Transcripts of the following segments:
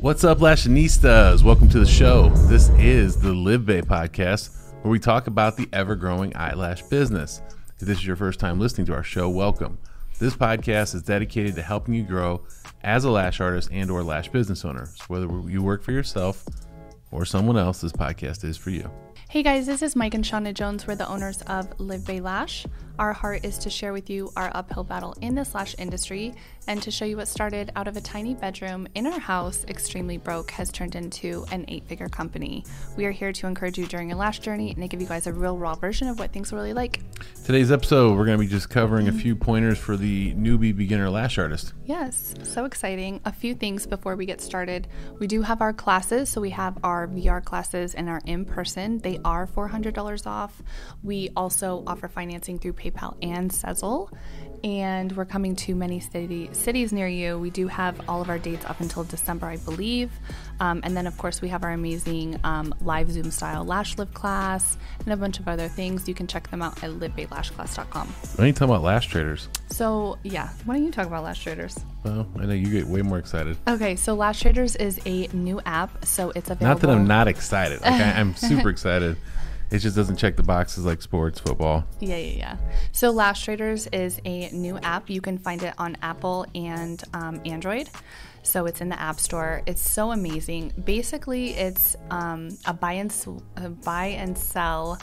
What's up, Lashinistas? Welcome to the show. This is the Live Bay podcast, where we talk about the ever growing eyelash business. If this is your first time listening to our show, welcome. This podcast is dedicated to helping you grow as a lash artist and or lash business owner. So whether you work for yourself or someone else, this podcast is for you. Hey guys, this is Mike and Shauna Jones. We're the owners of Live Bay Lash. Our heart is to share with you our uphill battle in this lash industry and to show you what started out of a tiny bedroom in our house, extremely broke, has turned into an eight figure company. We are here to encourage you during your lash journey and to give you guys a real raw version of what things are really like. Today's episode, we're going to be just covering a few pointers for the newbie beginner lash artist. Yes, so exciting. A few things before we get started. We do have our classes, so we have our VR classes and our in person. They are $400 off. We also offer financing through PayPal and Sezzle. And we're coming to many city, cities near you. We do have all of our dates up until December, I believe. Um, and then, of course, we have our amazing um, live Zoom style lash lift class and a bunch of other things. You can check them out at livebaylashclass.com. Why are you talking about lash traders? So, yeah, why don't you talk about Lash Traders? Well, I know you get way more excited. Okay, so Lash Traders is a new app, so it's available. Not that I'm not excited. Like I, I'm super excited. It just doesn't check the boxes like sports, football. Yeah, yeah, yeah. So Lash Traders is a new app. You can find it on Apple and um, Android. So it's in the App Store. It's so amazing. Basically, it's um, a buy and a buy and sell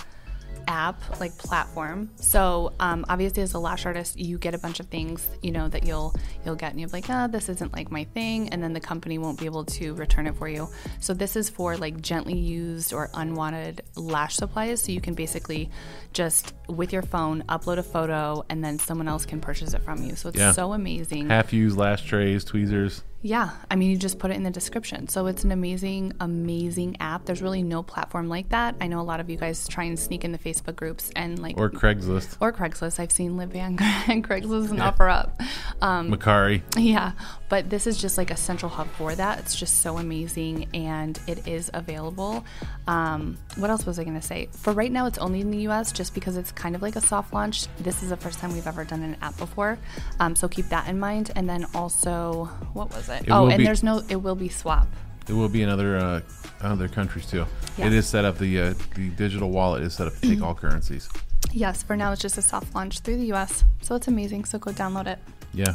app like platform. So um, obviously as a lash artist you get a bunch of things you know that you'll you'll get and you're like ah this isn't like my thing and then the company won't be able to return it for you. So this is for like gently used or unwanted lash supplies. So you can basically just with your phone upload a photo and then someone else can purchase it from you. So it's Yeah. so amazing. Half used lash trays, tweezers. Yeah, I mean, you just put it in the description. So it's an amazing, amazing app. There's really no platform like that. I know a lot of you guys try and sneak in the Facebook groups and like Or Craigslist. or Craigslist. I've seen Livia and Craigslist and offer up. Um, Mercari. yeah, but this is just like a central hub for that. It's just so amazing and it is available. Um, what else was I going to say? For right now, it's only in the US just because it's kind of like a soft launch. This is the first time we've ever done an app before. Um, so keep that in mind. And then also, what was it? It oh, and be- there's no, it will be swap. It will be in other uh, other countries too. Yeah. It is set up. The uh, the digital wallet is set up to take all currencies. Yes, for now, it's just a soft launch through the US. So it's amazing. So go download it. Yeah.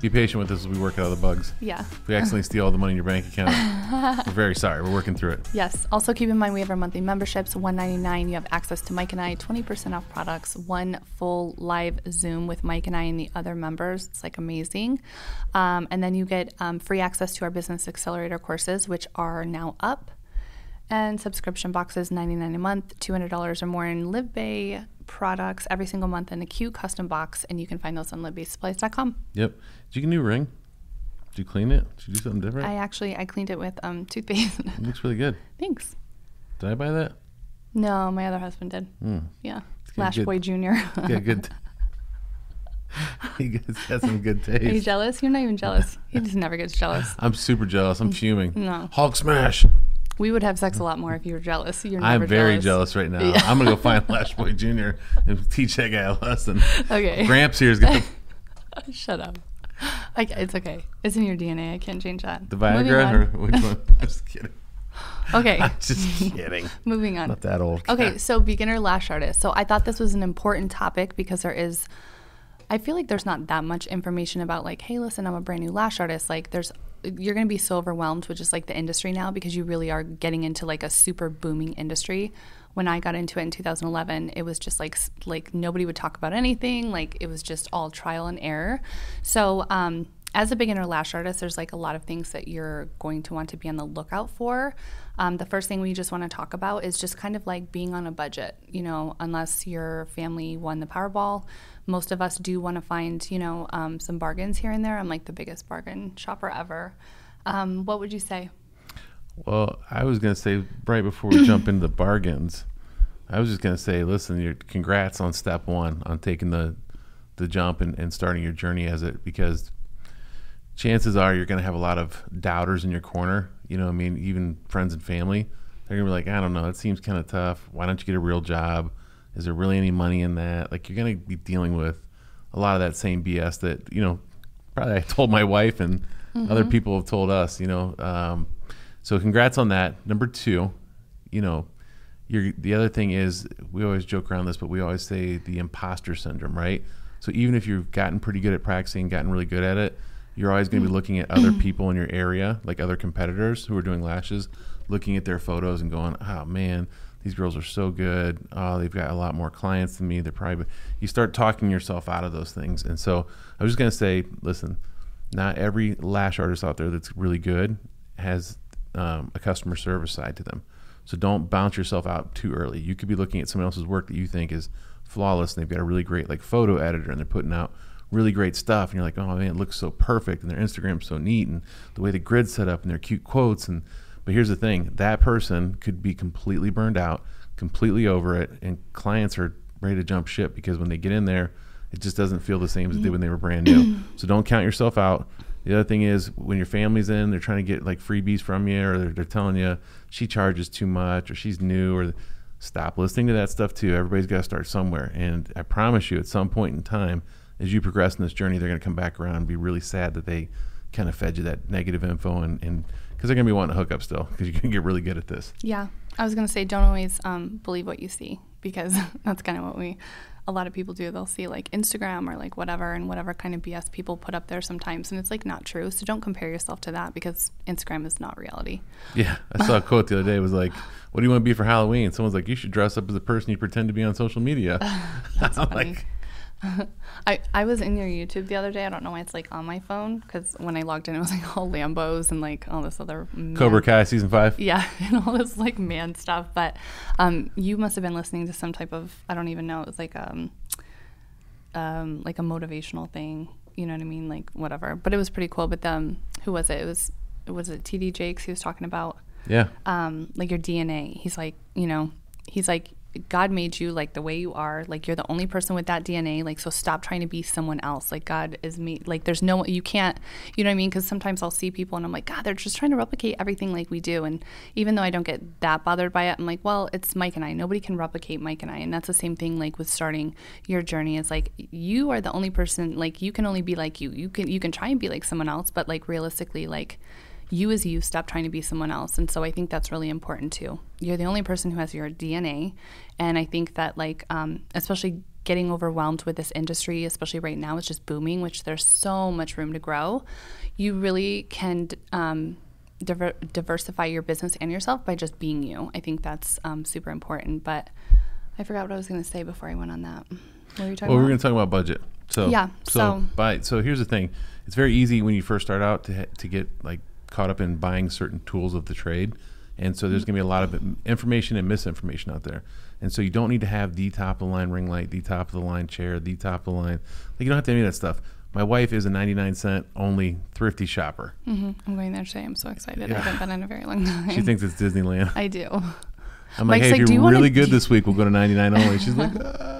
Be patient with us as we work out the bugs. Yeah. If we accidentally steal all the money in your bank account, we're very sorry. We're working through it. Yes. Also, keep in mind we have our monthly memberships. One ninety nine. You have access to Mike and I. Twenty percent off products. One full live Zoom with Mike and I and the other members. It's like amazing. Um, and then you get um, free access to our business accelerator courses, which are now up. And subscription boxes ninety nine a month, two hundred dollars or more in Live Bay products every single month in a cute custom box, and you can find those on livebaysupplies.com. Yep. Did you get a new ring? Did you clean it? Did you do something different? I actually I cleaned it with um, toothpaste. it looks really good. Thanks. Did I buy that? No, my other husband did. Hmm. Yeah. Lash. Boy Junior. Yeah, good. he gets, has some good taste. Are you jealous? You're not even jealous. He just never gets jealous. I'm super jealous. I'm fuming. No. Hulk smash. We would have sex a lot more if you were jealous. You're never I'm very jealous right now. Yeah. I'm gonna go find Lash Boy Jr. and teach that guy a lesson. Okay. Gramps here is gonna Shut up. Like it's okay. It's in your DNA. I can't change that. the Viagra or which one? Just kidding. Okay. I'm just kidding. Moving on. Not that old. Okay, so beginner lash artist. So I thought this was an important topic because there is I feel like there's not that much information about like, hey, listen, I'm a brand new lash artist. Like there's you're going to be so overwhelmed with just like the industry now because you really are getting into like a super booming industry. When I got into it in 2011, it was just like like nobody would talk about anything. Like it was just all trial and error. So, um as a beginner lash artist, there's like a lot of things that you're going to want to be on the lookout for. Um, the first thing we just want to talk about is just kind of like being on a budget. You know, unless your family won the Powerball, most of us do want to find, you know, um, some bargains here and there. I'm like the biggest bargain shopper ever. Um, what would you say? Well, I was gonna say right before we jump into the bargains, I was just gonna say, listen, your congrats on step one on taking the the jump and, and starting your journey as it because chances are you're gonna have a lot of doubters in your corner. You know, I mean, even friends and family, they're gonna be like, I don't know, it seems kind of tough. Why don't you get a real job? Is there really any money in that? Like you're gonna be dealing with a lot of that same BS that you know. Probably I told my wife and other people have told us. You know, um, So congrats on that. Number two, you know, you're, the other thing is we always joke around this, but we always say the imposter syndrome, right? So even if you've gotten pretty good at practicing, gotten really good at it, you're always going to be looking at other people in your area, like other competitors who are doing lashes, looking at their photos and going, "Oh man, these girls are so good. Oh, they've got a lot more clients than me. They're private." You start talking yourself out of those things, and so I was just going to say, listen, not every lash artist out there that's really good has um, a customer service side to them. So don't bounce yourself out too early. You could be looking at someone else's work that you think is flawless, and they've got a really great like photo editor, and they're putting out really great stuff, and you're like, oh man, it looks so perfect, and their Instagram's so neat, and the way the grid's set up, and their cute quotes, and but here's the thing: that person could be completely burned out, completely over it, and clients are ready to jump ship because when they get in there, it just doesn't feel the same as it did when they were brand new. Mm-hmm. so don't count yourself out. The other thing is when your family's in, they're trying to get like freebies from you, or they're, they're telling you she charges too much, or she's new, or stop listening to that stuff too. Everybody's got to start somewhere, and I promise you, at some point in time, as you progress in this journey, they're going to come back around and be really sad that they kind of fed you that negative info, and because they're going to be wanting to hook up still, because you can get really good at this. Yeah, I was going to say, don't always um, believe what you see, because that's kind of what we a lot of people do. They'll see like Instagram or like whatever and whatever kind of BS people put up there sometimes. And it's like not true. So don't compare yourself to that because Instagram is not reality. Yeah. I saw a quote the other day. It was like, what do you want to be for Halloween? Someone's like, you should dress up as the person you pretend to be on social media. That's funny. like, I, I was in your YouTube the other day. I don't know why it's like on my phone because when I logged in, it was like all Lambos and like all this other man. Cobra Kai season five. Yeah, and all this like man stuff. But um, you must have been listening to some type of I don't even know. It was like um, um, like a motivational thing. You know what I mean? Like whatever. But it was pretty cool. But um, who was it? It was was it TD Jakes? He was talking about yeah, um, like your DNA. He's like, you know, he's like God made you like the way you are. Like you're the only person with that DNA. Like so, stop trying to be someone else. Like God is me. Like there's no you can't. You know what I mean? Because sometimes I'll see people and I'm like, God, they're just trying to replicate everything like we do. And even though I don't get that bothered by it, I'm like, well, it's Mike and I. Nobody can replicate Mike and I. And that's the same thing. Like with starting your journey, it's like you are the only person. Like you can only be like you. You can you can try and be like someone else, but like realistically, like you as you stop trying to be someone else. And so i think that's really important too. You're the only person who has your dna and i think that like um, especially getting overwhelmed with this industry especially right now it's just booming which there's so much room to grow. You really can um, diver- diversify your business and yourself by just being you. I think that's um, super important. But i forgot what i was going to say before i went on that. What were you talking well, about? we're going to talk about budget. So yeah so, so by so here's the thing. It's very easy when you first start out to to get like caught up in buying certain tools of the trade. And so there's going to be a lot of information and misinformation out there. And so you don't need to have the top of the line ring light, the top of the line chair, the top of the line. Like you don't have to have any of that stuff. My wife is a 99 cent only thrifty shopper. Mm-hmm. I'm going there today. I'm so excited. Yeah. I haven't been in a very long time. She thinks it's Disneyland. I do. I'm like, Mike's hey, like, if you're really good this week, we'll go to 99 only. She's like, ah.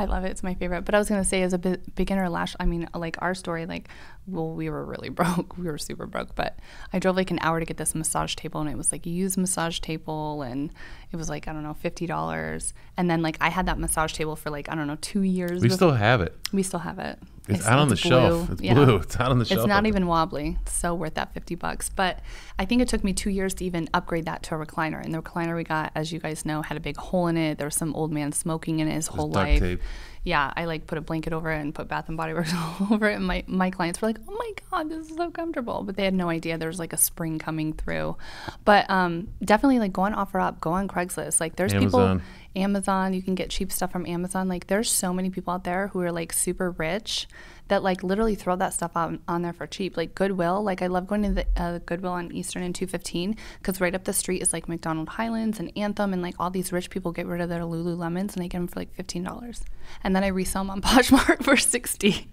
I love it. It's my favorite. But I was gonna say, as a be- beginner lash, I mean, like our story, like, well, we were really broke. We were super broke. But I drove like an hour to get this massage table, and it was like a used massage table, and it was like I don't know, fifty dollars. And then like I had that massage table for like I don't know, two years. We before. still have it. We still have it. It's, it's out on the blue. shelf. It's yeah. blue. It's out on the shelf. It's not even wobbly. It's so worth that 50 bucks. But I think it took me two years to even upgrade that to a recliner. And the recliner we got, as you guys know, had a big hole in it. There was some old man smoking in it his whole life. Tape yeah, I like put a blanket over it and put Bath and Body Works all over it. And my, my clients were like, oh my God, this is so comfortable. But they had no idea there was like a spring coming through. But um, definitely like go on OfferUp, go on Craigslist. Like there's Amazon. people, Amazon, you can get cheap stuff from Amazon. Like there's so many people out there who are like super rich that like literally throw that stuff out on there for cheap. Like Goodwill, like I love going to the uh, Goodwill on Eastern and 215 because right up the street is like MacDonald Highlands and Anthem, and like all these rich people get rid of their Lululemons and they get them for like $15. And then I resell them on Poshmark for 60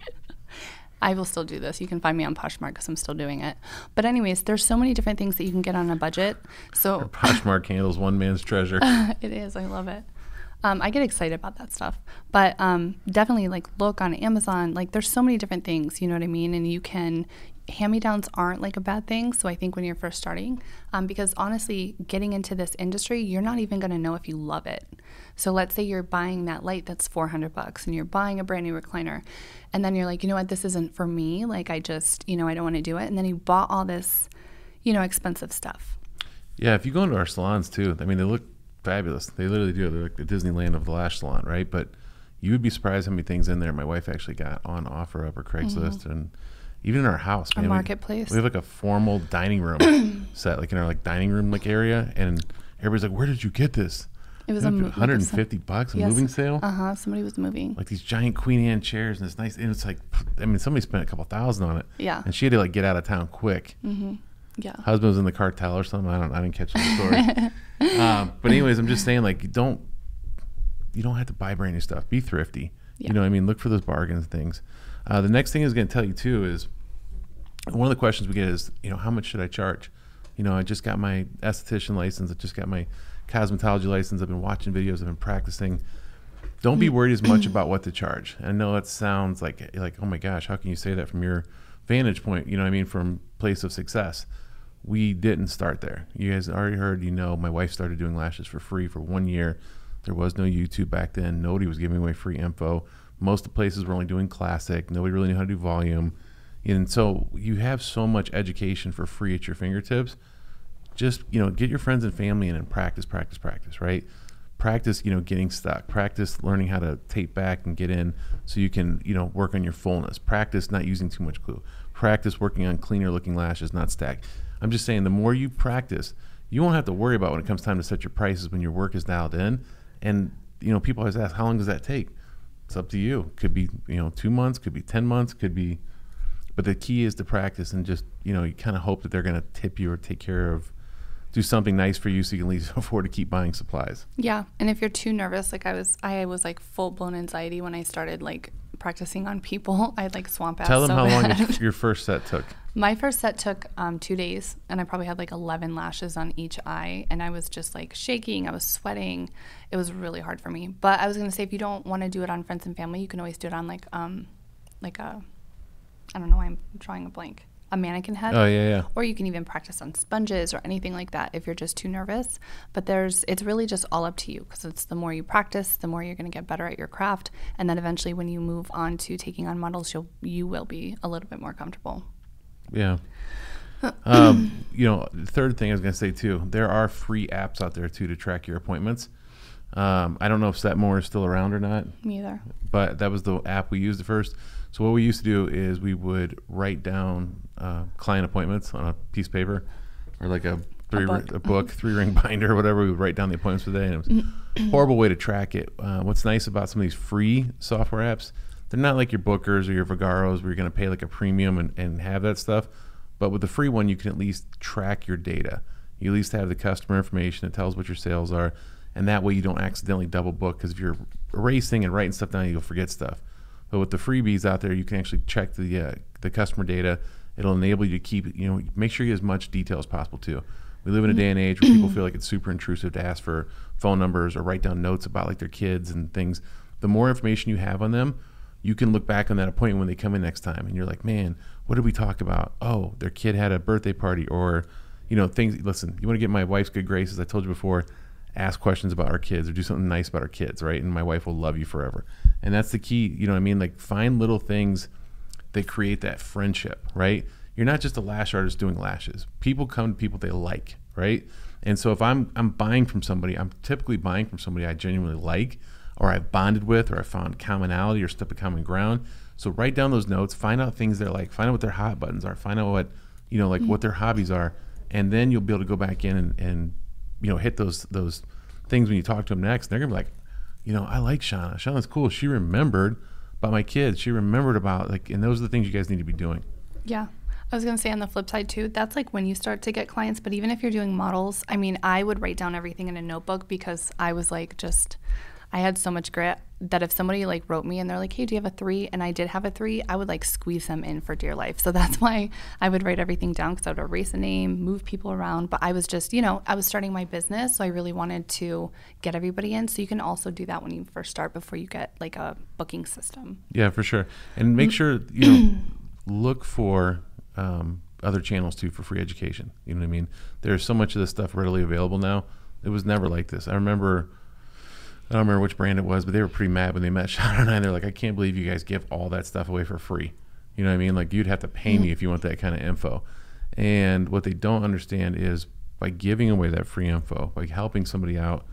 I will still do this. You can find me on Poshmark because I'm still doing it. But anyways, there's so many different things that you can get on a budget. So Poshmark handles one man's treasure. it is. I love it um, I get excited about that stuff. But um, definitely like look on Amazon. Like there's so many different things, you know what I mean? And you can hand me downs aren't like a bad thing. So I think when you're first starting, um, because honestly, getting into this industry, you're not even going to know if you love it. So let's say you're buying that light that's 400 bucks and you're buying a brand new recliner. And then you're like, you know what, this isn't for me. Like I just, you know, I don't want to do it. And then you bought all this, you know, expensive stuff Yeah, if you go into our salons too, I mean, they look fabulous. They literally do. They're like the Disneyland of the lash salon, right? But you would be surprised how many things in there my wife actually got on offer up or Craigslist and even in our house. Man, we- marketplace. We, have like a formal dining room set, like in our like dining room like area, and everybody's like, "Where did you get this?" It was a mo- like a 150 bucks a Yes. moving sale. Uh huh. Somebody was moving. Like these giant Queen Anne chairs, and it's nice. And it's like, I mean, somebody spent a couple thousand on it. Yeah. And she had to like get out of town quick. Mm-hmm. Yeah. Husband was in the cartel or something. I don't. I didn't catch the story. um, but anyways, I'm just saying, like, don't you don't have to buy brand new stuff. Be thrifty. Yeah. You know, what I mean, look for those bargains things. Uh, the next thing is going to tell you too is one of the questions we get is, you know, how much should I charge? You know, I just got my esthetician license. I just got my cosmetology license. I've been watching videos. I've been practicing. Don't be worried as much about what to charge. I know that sounds like like oh my gosh, how can you say that from your vantage point? You know, what I mean, from place of success. We didn't start there. You guys already heard. You know, my wife started doing lashes for free for one year. There was no YouTube back then. Nobody was giving away free info. Most of the places were only doing classic. Nobody really knew how to do volume. And so you have so much education for free at your fingertips. Just, you know, get your friends and family in and practice, practice, practice, right? Practice, you know, getting stuck. Practice learning how to tape back and get in so you can, you know, work on your fullness. Practice not using too much glue. Practice working on cleaner looking lashes, not stacked. I'm just saying the more you practice, you won't have to worry about when it comes time to set your prices when your work is dialed in. And, you know, people always ask, how long does that take? It's up to you. Could be, you know, two months, could be 10 months, could be, but the key is to practice and just, you know, you kind of hope that they're going to tip you or take care of, do something nice for you so you can at least afford to keep buying supplies. Yeah, and if you're too nervous, like I was, I was like full blown anxiety when I started like practicing on people. I had like swamp ass. Tell them so how long bad. your, your first set took. My first set took um, two days, and I probably had like 11 lashes on each eye, and I was just like shaking. I was sweating. It was really hard for me. But I was gonna say, if you don't want to do it on friends and family, you can always do it on like um, like a, I don't know. why I'm drawing a blank. A mannequin head. Oh, yeah, yeah. Or you can even practice on sponges or anything like that if you're just too nervous. But there's, it's really just all up to you because it's the more you practice, the more you're going to get better at your craft, and then eventually, when you move on to taking on models, you'll you will be a little bit more comfortable. Yeah. um, you know, the third thing I was going to say too, there are free apps out there too to track your appointments. Um, I don't know if Setmore is still around or not, Me either. but that was the app we used at first. So what we used to do is we would write down uh, client appointments on a piece of paper or like a three book. a book, three ring binder, or whatever. We would write down the appointments for the day, and it was a horrible way to track it. Uh, what's nice about some of these free software apps, they're not like your Bookers or your Vagaros where you're going to pay like a premium and, and have that stuff. But with the free one, you can at least track your data. You at least have the customer information that tells what your sales are, and that way you don't accidentally double book. Because if you're erasing and writing stuff down, you'll forget stuff. But with the freebies out there, you can actually check the uh, the customer data. It'll enable you to keep you know make sure you get as much detail as possible too. We live in a day and age where people feel like it's super intrusive to ask for phone numbers or write down notes about like their kids and things. The more information you have on them, you can look back on that appointment when they come in next time and you're like, man, what did we talk about? Oh, their kid had a birthday party or, you know, things. Listen, you want to get my wife's good graces. I told you before, ask questions about our kids or do something nice about our kids, right? And my wife will love you forever. And that's the key. You know what I mean? Like find little things that create that friendship, right? You're not just a lash artist doing lashes. People come to people they like, right? And so if I'm I'm buying from somebody, I'm typically buying from somebody I genuinely like or I've bonded with or I found commonality or step of common ground. So write down those notes, find out things they're like, find out what their hot buttons are, find out what, you know, like what their hobbies are, and then you'll be able to go back in and, and you know, hit those those things when you talk to them next. They're gonna be like, you know, I like Shauna. Shauna's cool. She remembered about my kids. She remembered about like, and those are the things you guys need to be doing. Yeah. I was going to say on the flip side too, that's like when you start to get clients, but even if you're doing models, I mean, I would write down everything in a notebook because I was like just I had so much grit that if somebody like wrote me and they're like, "Hey, do you have a 3?" and I did have a 3, I would like squeeze them in for dear life. So that's why I would write everything down cuz I would erase a name, move people around, but I was just, you know, I was starting my business, so I really wanted to get everybody in. So you can also do that when you first start before you get like a booking system. Yeah, for sure. And make sure you know look for um, other channels too for free education. You know what I mean? There's so much of this stuff readily available now. It was never like this. I remember. I don't remember which brand it was, but they were pretty mad when they met Shauna and I. They're like, "I can't believe you guys give all that stuff away for free." You know what I mean? Like you'd have to pay me mm-hmm. if you want that kind of info. And what they don't understand is by giving away that free info, by helping somebody out,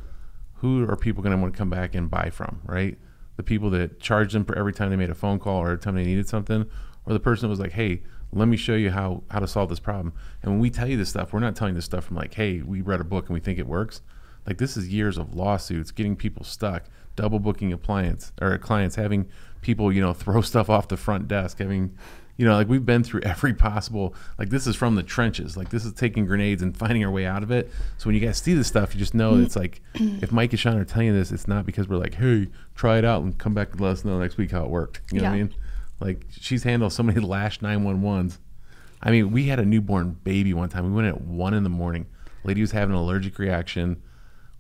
who are people going to want to come back and buy from, right? The people that charged them for every time they made a phone call or every time they needed something, or the person that was like, hey, let me show you how, how to solve this problem. And when we tell you this stuff, we're not telling this stuff from like, hey, we read a book and we think it works. Like this is years of lawsuits, getting people stuck, double booking appliance or clients, having people, you know, throw stuff off the front desk, having you know, like we've been through every possible. Like this is from the trenches. Like this is taking grenades and finding our way out of it. So when you guys see this stuff, you just know mm-hmm. it's like if Mike and Sean are telling you this, it's not because we're like, hey, try it out and come back and let us know next week how it worked. You know what I mean? Like she's handled so many lash nine one ones. I mean, we had a newborn baby one time. We went at one in the morning. Lady was having an allergic reaction.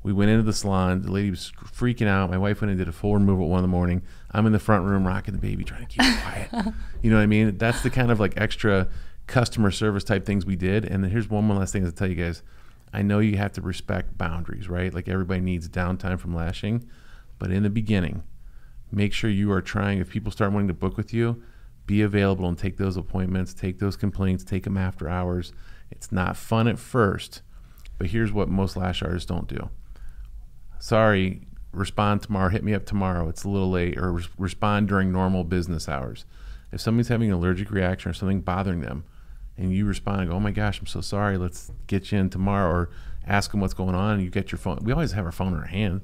We went into the salon. The lady was freaking out. My wife went and did a full removal at one in the morning. I'm in the front room rocking the baby, trying to keep it quiet. you know what I mean? That's the kind of like extra customer service type things we did. And then here's one more last thing to tell you guys. I know you have to respect boundaries, right? Like everybody needs downtime from lashing, but in the beginning, make sure you are trying. If people start wanting to book with you, be available and take those appointments, take those complaints, take them after hours. It's not fun at first, but here's what most lash artists don't do. Sorry, respond tomorrow, hit me up tomorrow. It's a little late, or res- respond during normal business hours. If somebody's having an allergic reaction or something bothering them, and you respond go, "Oh my gosh, I'm so sorry. Let's get you in tomorrow," or ask them what's going on, and you get your phone. We always have our phone in our hand.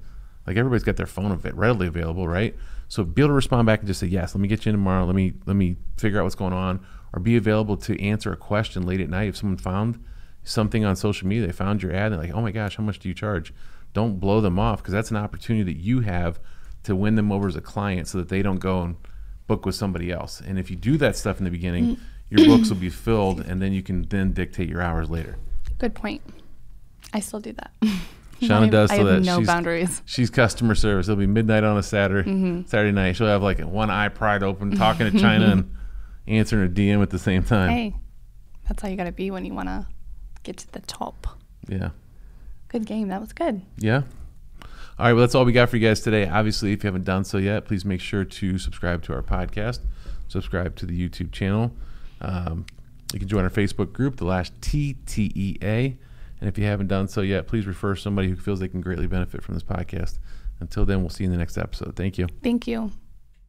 Like everybody's got their phone readily available, right? So be able to respond back and just say, "Yes, let me get you in tomorrow. Let me let me figure out what's going on," or be available to answer a question late at night if someone found something on social media. They found your ad. And like, "Oh my gosh, how much do you charge?" Don't blow them off because that's an opportunity that you have to win them over as a client, so that they don't go and book with somebody else. And if you do that stuff in the beginning, mm. your books will be filled, and then you can then dictate your hours later. Good point. I still do that. Shauna I, does I so have that no she's, boundaries. She's customer service. It'll be midnight on a Saturday, mm-hmm. Saturday night. She'll have like one eye pride open, talking to China and answering a DM at the same time. Hey, that's how you got to be when you want to get to the top. Yeah. Good game. That was good. Yeah. All right. Well, that's all we got for you guys today. Obviously, if you haven't done so yet, please make sure to subscribe to our podcast, subscribe to the YouTube channel. Um, you can join our Facebook group, the Last TTEA. And if you haven't done so yet, please refer somebody who feels they can greatly benefit from this podcast. Until then, we'll see you in the next episode. Thank you. Thank you.